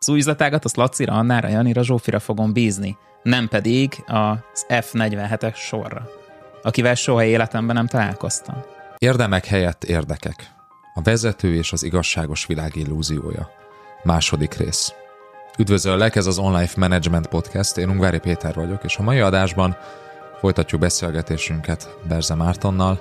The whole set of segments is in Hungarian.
Az új üzletágat azt Lacira, Annára, Janira, Zsófira fogom bízni, nem pedig az F47-es sorra, akivel soha életemben nem találkoztam. Érdemek helyett érdekek. A vezető és az igazságos világ illúziója. Második rész. Üdvözöllek, ez az Online Management Podcast, én Ungvári Péter vagyok, és a mai adásban folytatjuk beszélgetésünket Berze Mártonnal,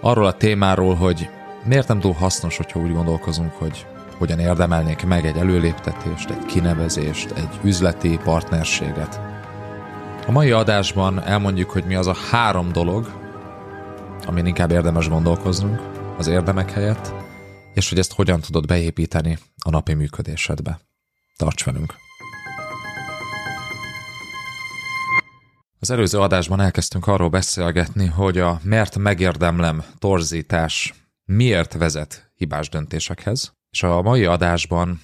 arról a témáról, hogy miért nem túl hasznos, hogyha úgy gondolkozunk, hogy hogyan érdemelnék meg egy előléptetést, egy kinevezést, egy üzleti partnerséget. A mai adásban elmondjuk, hogy mi az a három dolog, amin inkább érdemes gondolkoznunk az érdemek helyett, és hogy ezt hogyan tudod beépíteni a napi működésedbe. Tarts velünk! Az előző adásban elkezdtünk arról beszélgetni, hogy a mert megérdemlem torzítás miért vezet hibás döntésekhez, és a mai adásban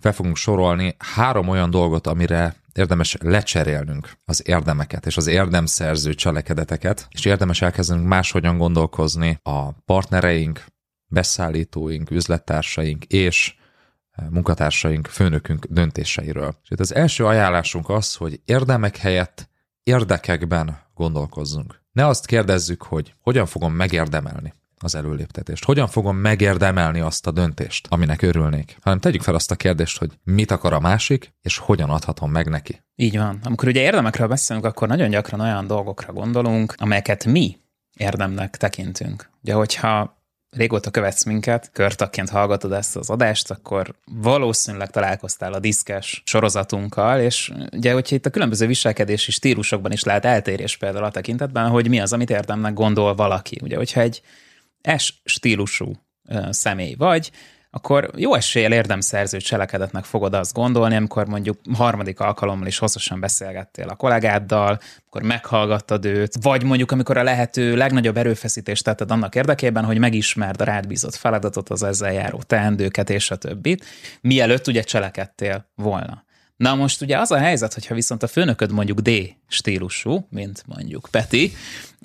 fel fogunk sorolni három olyan dolgot, amire érdemes lecserélnünk az érdemeket és az érdemszerző cselekedeteket, és érdemes elkezdenünk máshogyan gondolkozni a partnereink, beszállítóink, üzlettársaink és munkatársaink, főnökünk döntéseiről. És az első ajánlásunk az, hogy érdemek helyett érdekekben gondolkozzunk. Ne azt kérdezzük, hogy hogyan fogom megérdemelni az előléptetést. Hogyan fogom megérdemelni azt a döntést, aminek örülnék? Hanem tegyük fel azt a kérdést, hogy mit akar a másik, és hogyan adhatom meg neki. Így van. Amikor ugye érdemekről beszélünk, akkor nagyon gyakran olyan dolgokra gondolunk, amelyeket mi érdemnek tekintünk. Ugye, hogyha régóta követsz minket, körtakként hallgatod ezt az adást, akkor valószínűleg találkoztál a diszkes sorozatunkkal, és ugye, hogyha itt a különböző viselkedési stílusokban is lehet eltérés például a tekintetben, hogy mi az, amit érdemnek gondol valaki. Ugye, hogyha egy S stílusú személy vagy, akkor jó eséllyel érdemszerző cselekedetnek fogod azt gondolni, amikor mondjuk harmadik alkalommal is hosszasan beszélgettél a kollégáddal, akkor meghallgattad őt, vagy mondjuk amikor a lehető legnagyobb erőfeszítést tetted annak érdekében, hogy megismerd a rád bízott feladatot, az ezzel járó teendőket és a többit, mielőtt ugye cselekedtél volna. Na most ugye az a helyzet, hogyha viszont a főnököd mondjuk D stílusú, mint mondjuk Peti,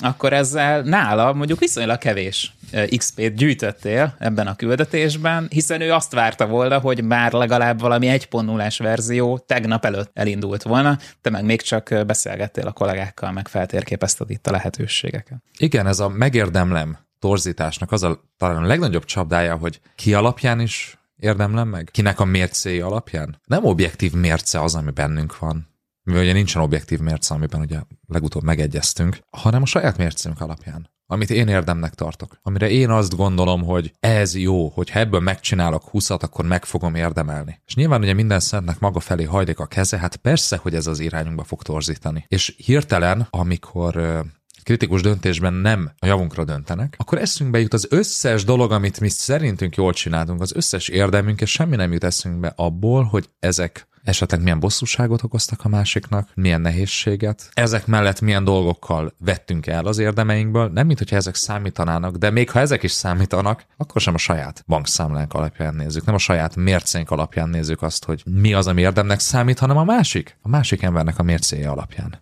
akkor ezzel nála mondjuk viszonylag kevés XP-t gyűjtöttél ebben a küldetésben, hiszen ő azt várta volna, hogy már legalább valami 1.0-es verzió tegnap előtt elindult volna, te meg még csak beszélgettél a kollégákkal, meg feltérképezted itt a lehetőségeket. Igen, ez a megérdemlem torzításnak az a talán a legnagyobb csapdája, hogy ki alapján is érdemlem meg? Kinek a mércéi alapján? Nem objektív mérce az, ami bennünk van, mivel ugye nincsen objektív mérce, amiben ugye legutóbb megegyeztünk, hanem a saját mércénk alapján amit én érdemnek tartok. Amire én azt gondolom, hogy ez jó, hogy ebből megcsinálok 20 akkor meg fogom érdemelni. És nyilván ugye minden szentnek maga felé hajlik a keze, hát persze, hogy ez az irányunkba fog torzítani. És hirtelen, amikor kritikus döntésben nem a javunkra döntenek, akkor eszünkbe jut az összes dolog, amit mi szerintünk jól csináltunk, az összes érdemünk, és semmi nem jut eszünkbe abból, hogy ezek esetleg milyen bosszúságot okoztak a másiknak, milyen nehézséget. Ezek mellett milyen dolgokkal vettünk el az érdemeinkből, nem mint hogyha ezek számítanának, de még ha ezek is számítanak, akkor sem a saját bankszámlánk alapján nézzük, nem a saját mércénk alapján nézzük azt, hogy mi az, ami érdemnek számít, hanem a másik, a másik embernek a mércéje alapján.